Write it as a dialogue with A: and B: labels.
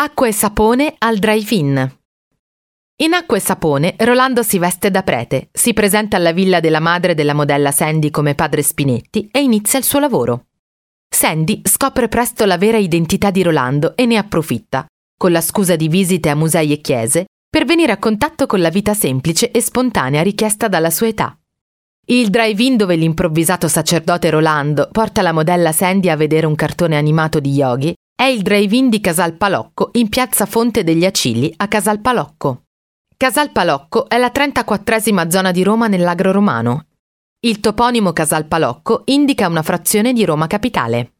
A: Acqua e sapone al drive-in. In acqua e sapone, Rolando si veste da prete, si presenta alla villa della madre della modella Sandy come padre Spinetti e inizia il suo lavoro. Sandy scopre presto la vera identità di Rolando e ne approfitta, con la scusa di visite a musei e chiese, per venire a contatto con la vita semplice e spontanea richiesta dalla sua età. Il drive-in dove l'improvvisato sacerdote Rolando porta la modella Sandy a vedere un cartone animato di yogi è il drive-in di Casal Palocco in piazza Fonte degli Acili a Casal Palocco. Casal Palocco è la 34esima zona di Roma nell'agro romano. Il toponimo Casal Palocco indica una frazione di Roma capitale.